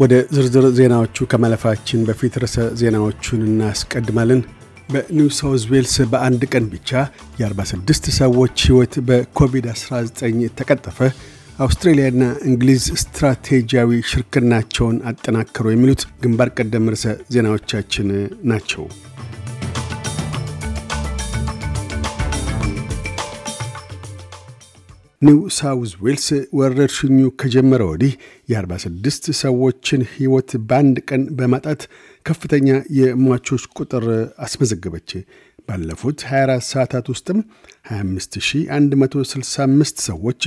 ወደ ዝርዝር ዜናዎቹ ከማለፋችን በፊት ርዕሰ ዜናዎቹን እናስቀድማለን። በኒው ሳውዝ ዌልስ በአንድ ቀን ብቻ የ46 ሰዎች ሕይወት በኮቪድ-19 ተቀጠፈ። አውስትሬልያና እንግሊዝ ስትራቴጂያዊ ሽርክናቸውን አጠናከሩ። የሚሉት ግንባር ቀደም ርዕሰ ዜናዎቻችን ናቸው። ኒው ሳውዝ ዌልስ ወረርሽኙ ከጀመረ ወዲህ የ46 ሰዎችን ሕይወት በአንድ ቀን በማጣት ከፍተኛ የሟቾች ቁጥር አስመዘገበች። ባለፉት 24 ሰዓታት ውስጥም 25165 ሰዎች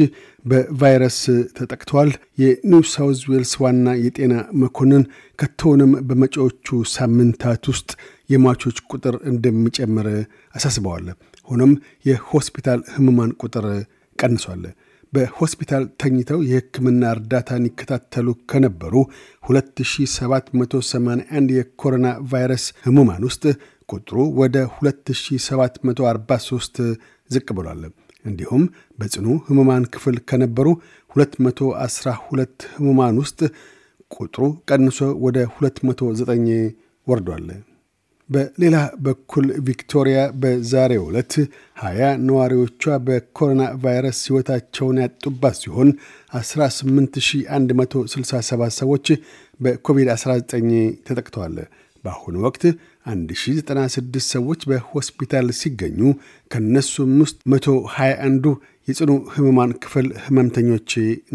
በቫይረስ ተጠቅተዋል። የኒው ሳውዝ ዌልስ ዋና የጤና መኮንን ከቶውንም በመጪዎቹ ሳምንታት ውስጥ የሟቾች ቁጥር እንደሚጨምር አሳስበዋል። ሆኖም የሆስፒታል ህሙማን ቁጥር ቀንሷል። በሆስፒታል ተኝተው የሕክምና እርዳታን ይከታተሉ ከነበሩ 2781 የኮሮና ቫይረስ ህሙማን ውስጥ ቁጥሩ ወደ 2743 ዝቅ ብሏል። እንዲሁም በጽኑ ህሙማን ክፍል ከነበሩ 212 ህሙማን ውስጥ ቁጥሩ ቀንሶ ወደ 209 ወርዷል። በሌላ በኩል ቪክቶሪያ በዛሬው ዕለት ሀያ ነዋሪዎቿ በኮሮና ቫይረስ ሕይወታቸውን ያጡባት ሲሆን 18167 ሰዎች በኮቪድ-19 ተጠቅተዋል። በአሁኑ ወቅት 1096 ሰዎች በሆስፒታል ሲገኙ ከነሱም ውስጥ 121ዱ የጽኑ ህሙማን ክፍል ህመምተኞች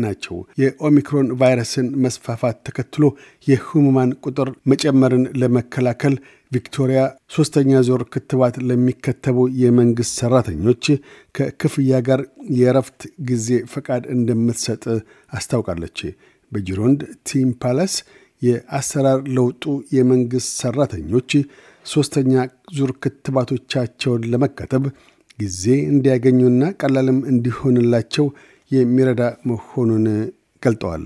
ናቸው። የኦሚክሮን ቫይረስን መስፋፋት ተከትሎ የህሙማን ቁጥር መጨመርን ለመከላከል ቪክቶሪያ ሦስተኛ ዙር ክትባት ለሚከተቡ የመንግሥት ሠራተኞች ከክፍያ ጋር የእረፍት ጊዜ ፈቃድ እንደምትሰጥ አስታውቃለች። በጅሮንድ ቲም ፓላስ የአሰራር ለውጡ የመንግሥት ሠራተኞች ሦስተኛ ዙር ክትባቶቻቸውን ለመከተብ ጊዜ እንዲያገኙና ቀላልም እንዲሆንላቸው የሚረዳ መሆኑን ገልጠዋል።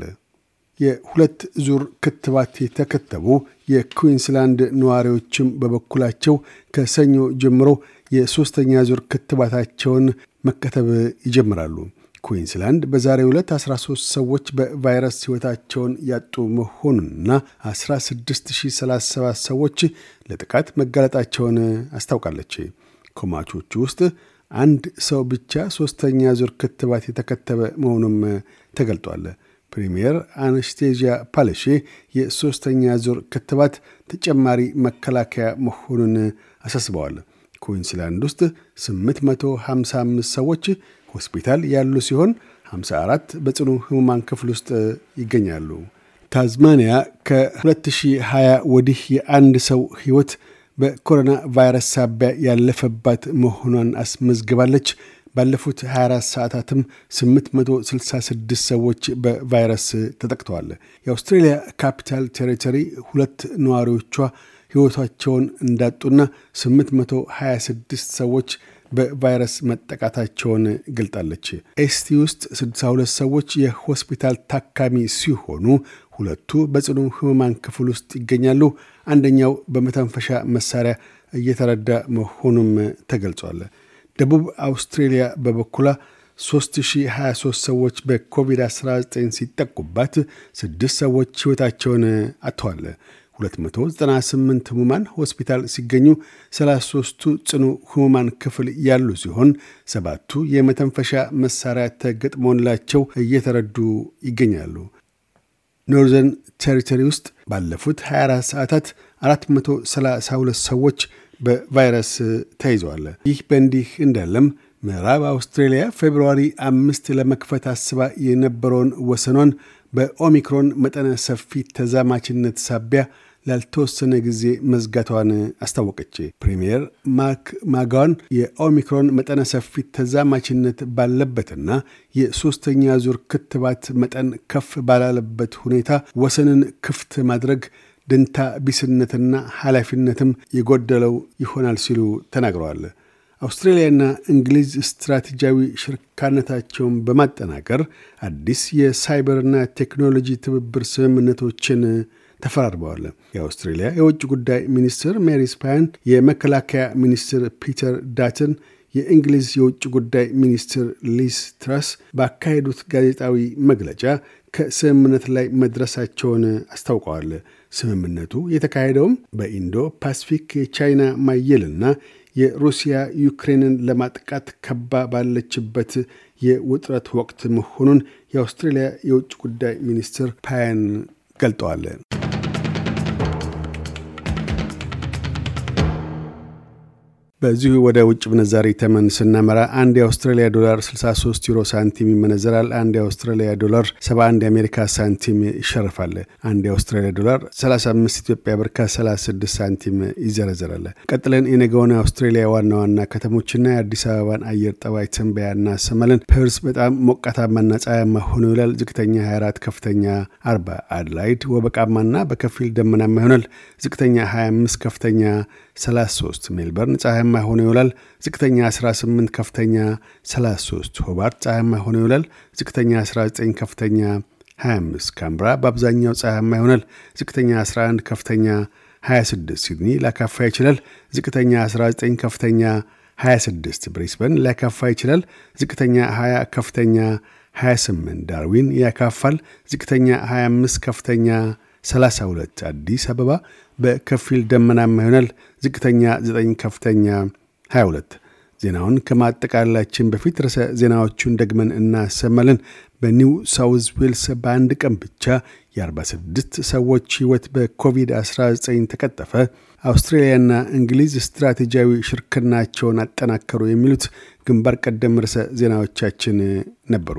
የሁለት ዙር ክትባት የተከተቡ የኩዊንስላንድ ነዋሪዎችም በበኩላቸው ከሰኞ ጀምሮ የሦስተኛ ዙር ክትባታቸውን መከተብ ይጀምራሉ። ኩዊንስላንድ በዛሬው ዕለት 13 ሰዎች በቫይረስ ሕይወታቸውን ያጡ መሆኑንና 16037 ሰዎች ለጥቃት መጋለጣቸውን አስታውቃለች። ከሟቾቹ ውስጥ አንድ ሰው ብቻ ሦስተኛ ዙር ክትባት የተከተበ መሆኑም ተገልጧል። ፕሪምየር አነስቴዥያ ፓለሼ የሦስተኛ ዙር ክትባት ተጨማሪ መከላከያ መሆኑን አሳስበዋል። ኩዊንስላንድ ውስጥ 855 ሰዎች ሆስፒታል ያሉ ሲሆን 54 በጽኑ ህሙማን ክፍል ውስጥ ይገኛሉ። ታዝማኒያ ከ2020 ወዲህ የአንድ ሰው ሕይወት በኮሮና ቫይረስ ሳቢያ ያለፈባት መሆኗን አስመዝግባለች። ባለፉት 24 ሰዓታትም 866 ሰዎች በቫይረስ ተጠቅተዋል። የአውስትሬልያ ካፒታል ቴሪቶሪ ሁለት ነዋሪዎቿ ሕይወታቸውን እንዳጡና 826 ሰዎች በቫይረስ መጠቃታቸውን ገልጣለች። ኤሲቲ ውስጥ 62 ሰዎች የሆስፒታል ታካሚ ሲሆኑ ሁለቱ በጽኑ ህሙማን ክፍል ውስጥ ይገኛሉ። አንደኛው በመተንፈሻ መሳሪያ እየተረዳ መሆኑም ተገልጿል። ደቡብ አውስትሬልያ በበኩሏ 3023 ሰዎች በኮቪድ-19 ሲጠቁባት ስድስት ሰዎች ሕይወታቸውን አጥተዋል። 298 ህሙማን ሆስፒታል ሲገኙ 33ቱ ጽኑ ህሙማን ክፍል ያሉ ሲሆን ሰባቱ የመተንፈሻ መሳሪያ ተገጥሞላቸው እየተረዱ ይገኛሉ። ኖርዘርን ቴሪቶሪ ውስጥ ባለፉት 24 ሰዓታት 432 ሰዎች በቫይረስ ተይዘዋል። ይህ በእንዲህ እንዳለም ምዕራብ አውስትሬልያ February አምስት ለመክፈት አስባ የነበረውን ወሰኗን በኦሚክሮን መጠነ ሰፊ ተዛማችነት ሳቢያ ላልተወሰነ ጊዜ መዝጋቷን አስታወቀች። ፕሪምየር ማርክ ማጋዋን የኦሚክሮን መጠነ ሰፊ ተዛማችነት ባለበትና የሦስተኛ ዙር ክትባት መጠን ከፍ ባላለበት ሁኔታ ወሰንን ክፍት ማድረግ ደንታ ቢስነትና ኃላፊነትም የጎደለው ይሆናል ሲሉ ተናግረዋል። አውስትራሊያና እንግሊዝ ስትራቴጂያዊ ሽርካነታቸውን በማጠናከር አዲስ የሳይበርና ቴክኖሎጂ ትብብር ስምምነቶችን ተፈራርመዋል። የአውስትሬሊያ የውጭ ጉዳይ ሚኒስትር ሜሪስ ፓያን፣ የመከላከያ ሚኒስትር ፒተር ዳትን፣ የእንግሊዝ የውጭ ጉዳይ ሚኒስትር ሊስ ትረስ ባካሄዱት ጋዜጣዊ መግለጫ ከስምምነት ላይ መድረሳቸውን አስታውቀዋል። ስምምነቱ የተካሄደውም በኢንዶ ፓሲፊክ የቻይና መየልና የሩሲያ ዩክሬንን ለማጥቃት ከበባ ባለችበት የውጥረት ወቅት መሆኑን የአውስትሬልያ የውጭ ጉዳይ ሚኒስትር ፓያን ገልጠዋል። በዚሁ ወደ ውጭ ምንዛሪ ተመን ስናመራ አንድ የአውስትራሊያ ዶላር 63 ዩሮ ሳንቲም ይመነዘራል። አንድ የአውስትራሊያ ዶላር 71 የአሜሪካ ሳንቲም ይሸርፋል። አንድ የአውስትራሊያ ዶላር 35 ኢትዮጵያ ብር ከ36 ሳንቲም ይዘረዘራል። ቀጥለን የነገውን የአውስትሬሊያ ዋና ዋና ከተሞችና የአዲስ አበባን አየር ጠባይ ትንበያ እናሰማለን። ፐርስ በጣም ሞቃታማና ፀሐያማ ሆኖ ይውላል። ዝቅተኛ 24፣ ከፍተኛ 40። አድላይድ ወበቃማና በከፊል ደመናማ ይሆናል። ዝቅተኛ 25፣ ከፍተኛ 33 ሜልበርን ፀሐያማ ሆኖ ይውላል። ዝቅተኛ 18 ከፍተኛ 33 ሆባርት ፀሐያማ ሆኖ ይውላል። ዝቅተኛ 19 ከፍተኛ 25 ካንብራ በአብዛኛው ፀሐያማ ይሆናል። ዝቅተኛ 11 ከፍተኛ 26 ሲድኒ ሊያካፋ ይችላል። ዝቅተኛ 19 ከፍተኛ 26 ብሪስበን ሊያካፋ ይችላል። ዝቅተኛ 20 ከፍተኛ 28 ዳርዊን ያካፋል። ዝቅተኛ 25 ከፍተኛ 32 አዲስ አበባ በከፊል ደመናማ ይሆናል። ዝቅተኛ 9 ከፍተኛ 22። ዜናውን ከማጠቃላችን በፊት ርዕሰ ዜናዎቹን ደግመን እናሰማለን። በኒው ሳውዝ ዌልስ በአንድ ቀን ብቻ የ46 ሰዎች ሕይወት በኮቪድ-19 ተቀጠፈ። አውስትሬልያና እንግሊዝ ስትራቴጂያዊ ሽርክናቸውን አጠናከሩ። የሚሉት ግንባር ቀደም ርዕሰ ዜናዎቻችን ነበሩ።